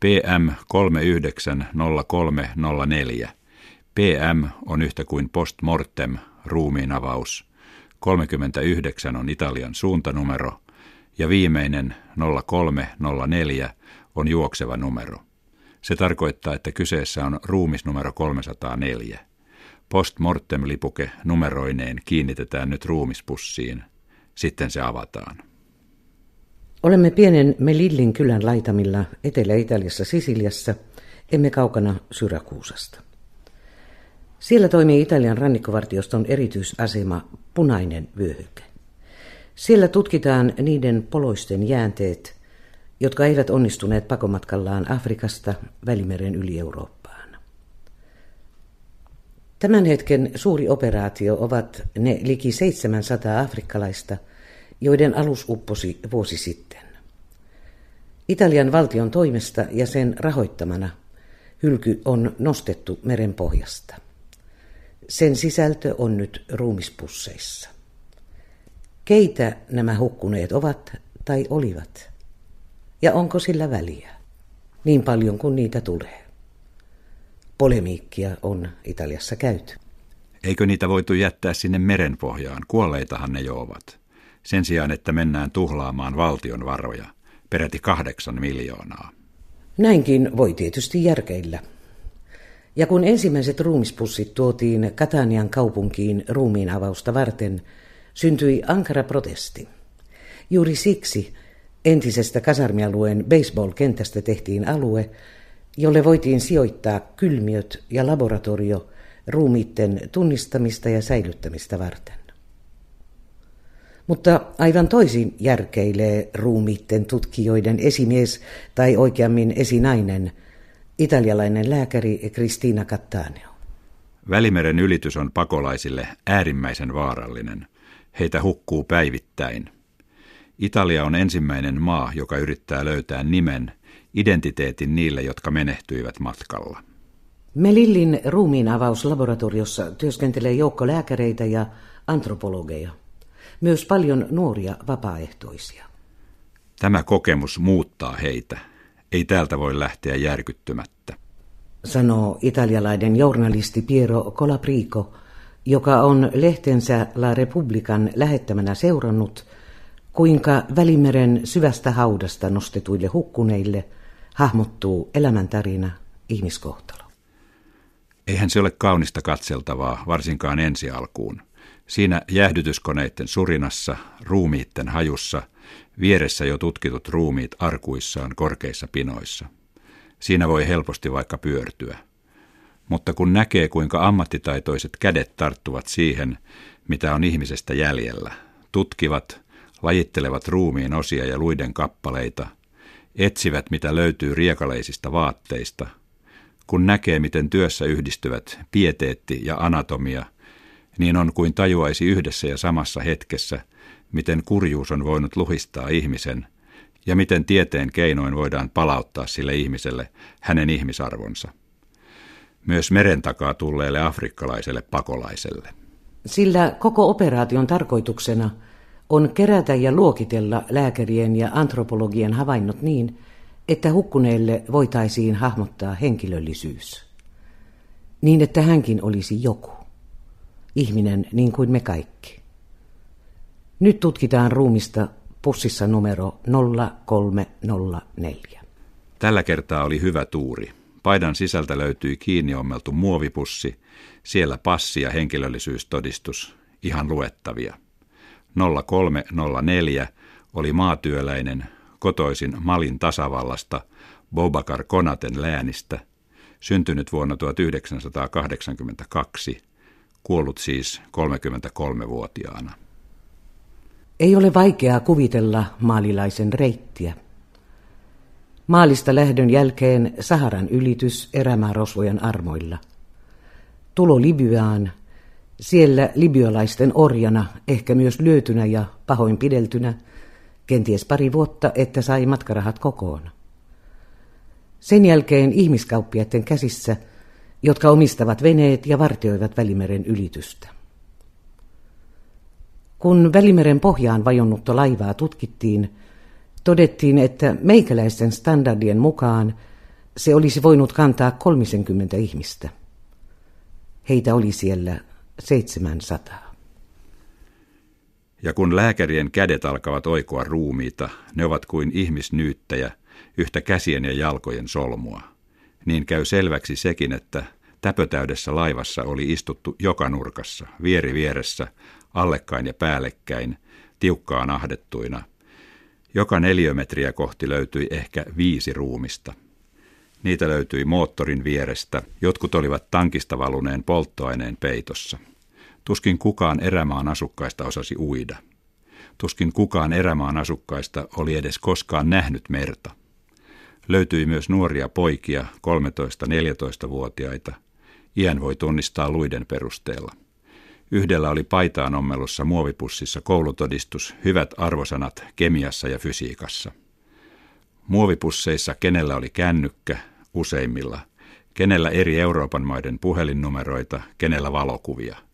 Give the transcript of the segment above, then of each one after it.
PM 390304. PM on yhtä kuin postmortem ruumiinavaus. 39 on Italian suuntanumero ja viimeinen 0304 on juokseva numero. Se tarkoittaa, että kyseessä on ruumis numero 304. Postmortem-lipuke numeroineen kiinnitetään nyt ruumispussiin. Sitten se avataan. Olemme pienen Melillin kylän laitamilla Etelä-Italiassa Sisiliassa, emme kaukana Syrakuusasta. Siellä toimii Italian rannikkovartioston erityisasema Punainen vyöhyke. Siellä tutkitaan niiden poloisten jäänteet, jotka eivät onnistuneet pakomatkallaan Afrikasta Välimeren yli Eurooppaan. Tämän hetken suuri operaatio ovat ne liki 700 afrikkalaista, joiden alus upposi vuosi sitten. Italian valtion toimesta ja sen rahoittamana hylky on nostettu meren pohjasta. Sen sisältö on nyt ruumispusseissa. Keitä nämä hukkuneet ovat tai olivat? Ja onko sillä väliä? Niin paljon kuin niitä tulee. Polemiikkia on Italiassa käyty. Eikö niitä voitu jättää sinne merenpohjaan? Kuolleitahan ne jo ovat. Sen sijaan, että mennään tuhlaamaan valtion varoja, peräti kahdeksan miljoonaa. Näinkin voi tietysti järkeillä. Ja kun ensimmäiset ruumispussit tuotiin Katanian kaupunkiin ruumiin avausta varten, syntyi ankara protesti. Juuri siksi entisestä kasarmialueen baseball-kentästä tehtiin alue, jolle voitiin sijoittaa kylmiöt ja laboratorio ruumiitten tunnistamista ja säilyttämistä varten. Mutta aivan toisin järkeilee ruumiitten tutkijoiden esimies tai oikeammin esinainen, italialainen lääkäri Cristina Cattaneo. Välimeren ylitys on pakolaisille äärimmäisen vaarallinen. Heitä hukkuu päivittäin. Italia on ensimmäinen maa, joka yrittää löytää nimen, identiteetin niille, jotka menehtyivät matkalla. Melillin ruumiinavauslaboratoriossa työskentelee joukko lääkäreitä ja antropologeja myös paljon nuoria vapaaehtoisia. Tämä kokemus muuttaa heitä. Ei täältä voi lähteä järkyttymättä. Sanoo italialainen journalisti Piero Colaprico, joka on lehtensä La Republican lähettämänä seurannut, kuinka Välimeren syvästä haudasta nostetuille hukkuneille hahmottuu elämäntarina ihmiskohtalo. Eihän se ole kaunista katseltavaa, varsinkaan ensi alkuun. Siinä jäähdytyskoneiden surinassa, ruumiitten hajussa, vieressä jo tutkitut ruumiit arkuissaan korkeissa pinoissa. Siinä voi helposti vaikka pyörtyä. Mutta kun näkee, kuinka ammattitaitoiset kädet tarttuvat siihen, mitä on ihmisestä jäljellä, tutkivat, lajittelevat ruumiin osia ja luiden kappaleita, etsivät, mitä löytyy riekaleisista vaatteista, kun näkee, miten työssä yhdistyvät pieteetti ja anatomia – niin on kuin tajuaisi yhdessä ja samassa hetkessä, miten kurjuus on voinut luhistaa ihmisen ja miten tieteen keinoin voidaan palauttaa sille ihmiselle hänen ihmisarvonsa. Myös meren takaa tulleelle afrikkalaiselle pakolaiselle. Sillä koko operaation tarkoituksena on kerätä ja luokitella lääkärien ja antropologien havainnot niin, että hukkuneelle voitaisiin hahmottaa henkilöllisyys. Niin, että hänkin olisi joku ihminen niin kuin me kaikki. Nyt tutkitaan ruumista pussissa numero 0304. Tällä kertaa oli hyvä tuuri. Paidan sisältä löytyi kiinni ommeltu muovipussi, siellä passi ja henkilöllisyystodistus, ihan luettavia. 0304 oli maatyöläinen, kotoisin Malin tasavallasta, Bobakar Konaten läänistä, syntynyt vuonna 1982, kuollut siis 33-vuotiaana. Ei ole vaikeaa kuvitella maalilaisen reittiä. Maalista lähdön jälkeen Saharan ylitys erämaarosvojen armoilla. Tulo Libyaan, siellä libyalaisten orjana, ehkä myös lyötynä ja pahoin pideltynä, kenties pari vuotta, että sai matkarahat kokoon. Sen jälkeen ihmiskauppiaiden käsissä – jotka omistavat veneet ja vartioivat Välimeren ylitystä. Kun Välimeren pohjaan vajonnutta laivaa tutkittiin, todettiin, että meikäläisten standardien mukaan se olisi voinut kantaa 30 ihmistä. Heitä oli siellä 700. Ja kun lääkärien kädet alkavat oikoa ruumiita, ne ovat kuin ihmisnyyttäjä, yhtä käsien ja jalkojen solmua. Niin käy selväksi sekin, että täpötäydessä laivassa oli istuttu joka nurkassa, vieri vieressä, allekkain ja päällekkäin, tiukkaan ahdettuina. Joka neliömetriä kohti löytyi ehkä viisi ruumista. Niitä löytyi moottorin vierestä, jotkut olivat tankista valuneen polttoaineen peitossa. Tuskin kukaan erämaan asukkaista osasi uida. Tuskin kukaan erämaan asukkaista oli edes koskaan nähnyt merta. Löytyi myös nuoria poikia, 13-14-vuotiaita. Iän voi tunnistaa luiden perusteella. Yhdellä oli paitaan ommelussa muovipussissa koulutodistus, hyvät arvosanat kemiassa ja fysiikassa. Muovipusseissa kenellä oli kännykkä, useimmilla, kenellä eri Euroopan maiden puhelinnumeroita, kenellä valokuvia –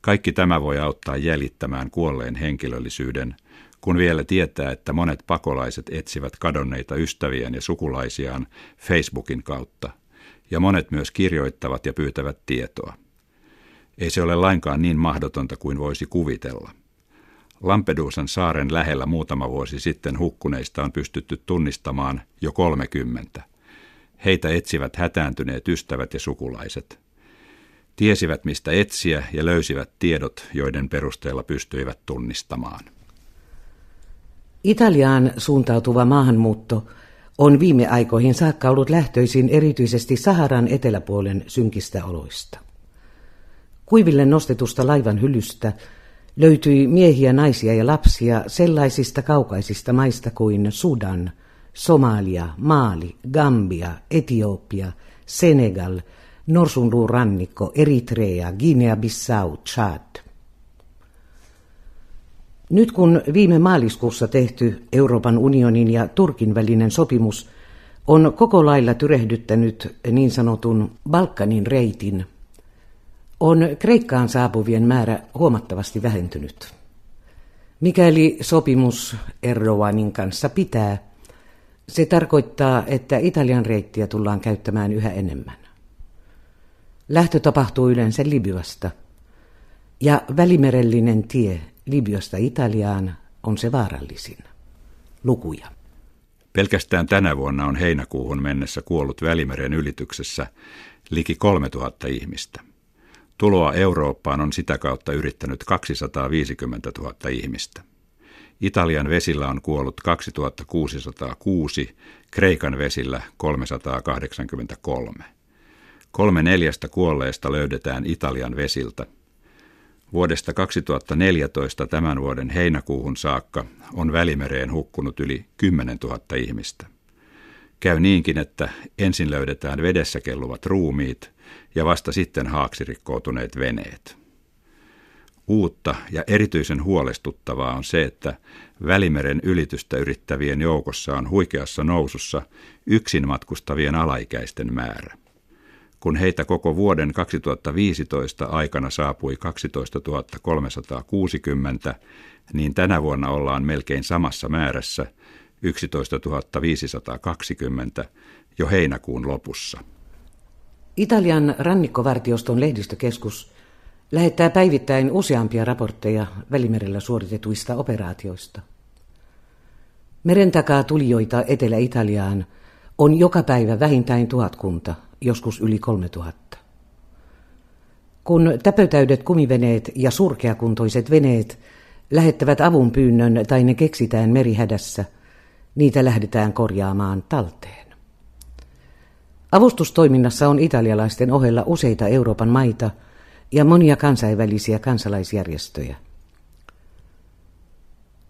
kaikki tämä voi auttaa jäljittämään kuolleen henkilöllisyyden, kun vielä tietää, että monet pakolaiset etsivät kadonneita ystäviään ja sukulaisiaan Facebookin kautta, ja monet myös kirjoittavat ja pyytävät tietoa. Ei se ole lainkaan niin mahdotonta kuin voisi kuvitella. Lampedusan saaren lähellä muutama vuosi sitten hukkuneista on pystytty tunnistamaan jo 30. Heitä etsivät hätääntyneet ystävät ja sukulaiset – Tiesivät, mistä etsiä ja löysivät tiedot, joiden perusteella pystyivät tunnistamaan. Italiaan suuntautuva maahanmuutto on viime aikoihin saakka ollut lähtöisin erityisesti Saharan eteläpuolen synkistä oloista. Kuiville nostetusta laivan hylystä löytyi miehiä, naisia ja lapsia sellaisista kaukaisista maista kuin Sudan, Somalia, Maali, Gambia, Etiopia, Senegal – rannikko, Eritrea, Guinea-Bissau, Chad. Nyt kun viime maaliskuussa tehty Euroopan unionin ja Turkin välinen sopimus on koko lailla tyrehdyttänyt niin sanotun Balkanin reitin, on Kreikkaan saapuvien määrä huomattavasti vähentynyt. Mikäli sopimus Erdoganin kanssa pitää, se tarkoittaa, että Italian reittiä tullaan käyttämään yhä enemmän. Lähtö tapahtuu yleensä Libyasta, ja välimerellinen tie Libyasta Italiaan on se vaarallisin. Lukuja. Pelkästään tänä vuonna on heinäkuuhun mennessä kuollut Välimeren ylityksessä liki 3000 ihmistä. Tuloa Eurooppaan on sitä kautta yrittänyt 250 000 ihmistä. Italian vesillä on kuollut 2606, Kreikan vesillä 383. Kolme neljästä kuolleesta löydetään Italian vesiltä. Vuodesta 2014 tämän vuoden heinäkuuhun saakka on Välimereen hukkunut yli 10 000 ihmistä. Käy niinkin, että ensin löydetään vedessä kelluvat ruumiit ja vasta sitten haaksirikkoutuneet veneet. Uutta ja erityisen huolestuttavaa on se, että Välimeren ylitystä yrittävien joukossa on huikeassa nousussa yksin matkustavien alaikäisten määrä. Kun heitä koko vuoden 2015 aikana saapui 12 360, niin tänä vuonna ollaan melkein samassa määrässä 11 520 jo heinäkuun lopussa. Italian rannikkovartioston lehdistökeskus lähettää päivittäin useampia raportteja Välimerellä suoritetuista operaatioista. Meren takaa tulijoita Etelä-Italiaan on joka päivä vähintään tuhatkunta – joskus yli 3000. Kun täpötäydet kumiveneet ja surkeakuntoiset veneet lähettävät avun pyynnön tai ne keksitään merihädässä, niitä lähdetään korjaamaan talteen. Avustustoiminnassa on italialaisten ohella useita Euroopan maita ja monia kansainvälisiä kansalaisjärjestöjä.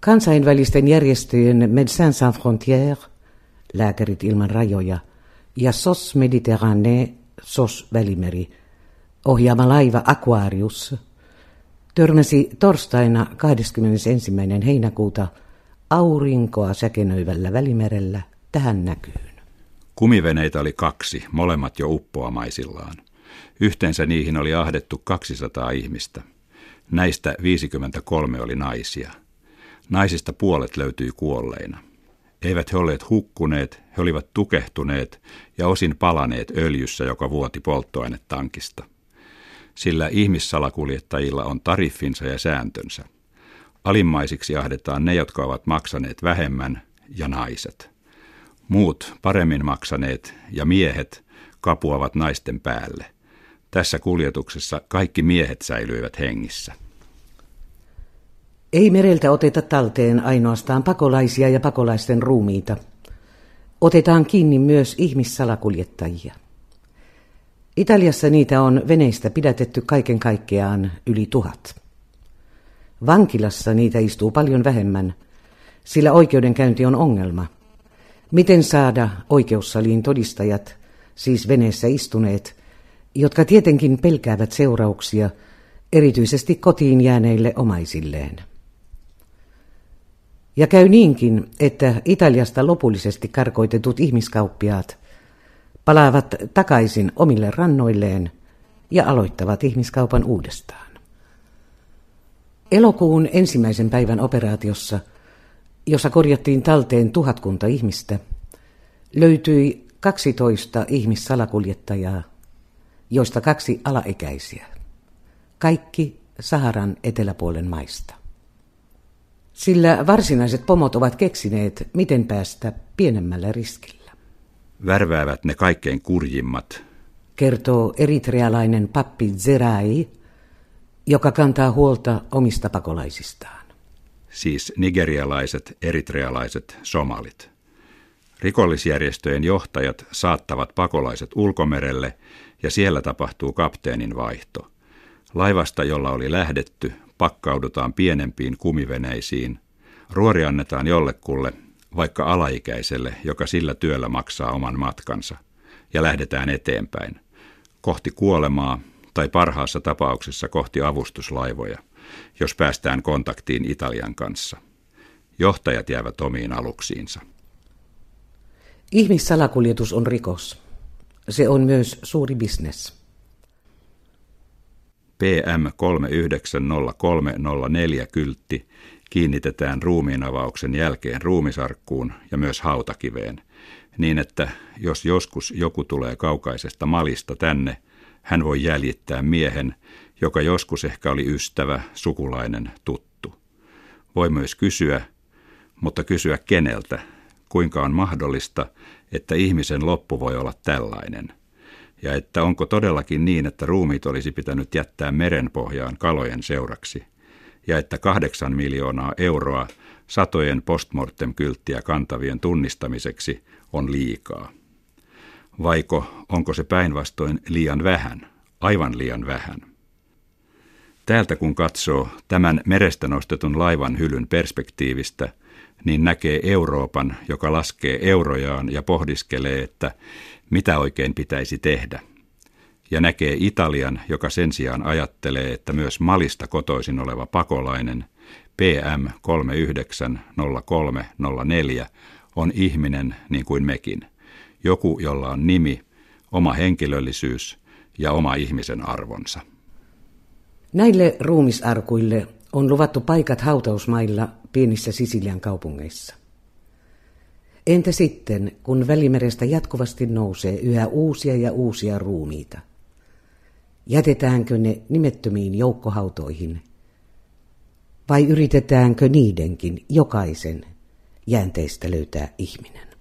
Kansainvälisten järjestöjen Médecins Sans Frontières, Lääkärit ilman rajoja – ja SOS Mediterranee, SOS Välimeri, ohjaama laiva Aquarius törmäsi torstaina 21. heinäkuuta aurinkoa säkenöivällä välimerellä tähän näkyyn. Kumiveneitä oli kaksi, molemmat jo uppoamaisillaan. Yhteensä niihin oli ahdettu 200 ihmistä. Näistä 53 oli naisia. Naisista puolet löytyi kuolleina. Eivät he olleet hukkuneet, he olivat tukehtuneet ja osin palaneet öljyssä, joka vuoti polttoainetankista. Sillä ihmissalakuljettajilla on tariffinsa ja sääntönsä. Alimmaisiksi ahdetaan ne, jotka ovat maksaneet vähemmän, ja naiset. Muut, paremmin maksaneet ja miehet, kapuavat naisten päälle. Tässä kuljetuksessa kaikki miehet säilyivät hengissä. Ei mereltä oteta talteen ainoastaan pakolaisia ja pakolaisten ruumiita. Otetaan kiinni myös ihmissalakuljettajia. Italiassa niitä on veneistä pidätetty kaiken kaikkiaan yli tuhat. Vankilassa niitä istuu paljon vähemmän, sillä oikeudenkäynti on ongelma. Miten saada oikeussaliin todistajat, siis veneessä istuneet, jotka tietenkin pelkäävät seurauksia, erityisesti kotiin jääneille omaisilleen? Ja käy niinkin, että Italiasta lopullisesti karkoitetut ihmiskauppiaat palaavat takaisin omille rannoilleen ja aloittavat ihmiskaupan uudestaan. Elokuun ensimmäisen päivän operaatiossa, jossa korjattiin talteen tuhatkunta ihmistä, löytyi 12 ihmissalakuljettajaa, joista kaksi alaikäisiä. Kaikki Saharan eteläpuolen maista. Sillä varsinaiset pomot ovat keksineet, miten päästä pienemmällä riskillä. Värväävät ne kaikkein kurjimmat. Kertoo eritrealainen pappi Zerai, joka kantaa huolta omista pakolaisistaan. Siis nigerialaiset, eritrealaiset, somalit. Rikollisjärjestöjen johtajat saattavat pakolaiset ulkomerelle ja siellä tapahtuu kapteenin vaihto. Laivasta, jolla oli lähdetty, pakkaudutaan pienempiin kumiveneisiin. Ruori annetaan jollekulle, vaikka alaikäiselle, joka sillä työllä maksaa oman matkansa, ja lähdetään eteenpäin, kohti kuolemaa tai parhaassa tapauksessa kohti avustuslaivoja, jos päästään kontaktiin Italian kanssa. Johtajat jäävät omiin aluksiinsa. Ihmissalakuljetus on rikos. Se on myös suuri bisnes. PM 390304 kyltti. Kiinnitetään ruumiinavauksen jälkeen ruumisarkkuun ja myös hautakiveen, niin että jos joskus joku tulee kaukaisesta malista tänne, hän voi jäljittää miehen, joka joskus ehkä oli ystävä, sukulainen, tuttu. Voi myös kysyä, mutta kysyä keneltä, kuinka on mahdollista, että ihmisen loppu voi olla tällainen – ja että onko todellakin niin, että ruumiit olisi pitänyt jättää merenpohjaan kalojen seuraksi, ja että kahdeksan miljoonaa euroa satojen postmortem-kylttiä kantavien tunnistamiseksi on liikaa. Vaiko onko se päinvastoin liian vähän, aivan liian vähän? Täältä kun katsoo tämän merestä nostetun laivan hylyn perspektiivistä, niin näkee Euroopan, joka laskee eurojaan ja pohdiskelee, että mitä oikein pitäisi tehdä. Ja näkee Italian, joka sen sijaan ajattelee, että myös Malista kotoisin oleva pakolainen PM 390304 on ihminen niin kuin mekin. Joku, jolla on nimi, oma henkilöllisyys ja oma ihmisen arvonsa. Näille ruumisarkuille on luvattu paikat hautausmailla pienissä Sisilian kaupungeissa. Entä sitten, kun Välimerestä jatkuvasti nousee yhä uusia ja uusia ruumiita? Jätetäänkö ne nimettömiin joukkohautoihin? Vai yritetäänkö niidenkin jokaisen jäänteistä löytää ihminen?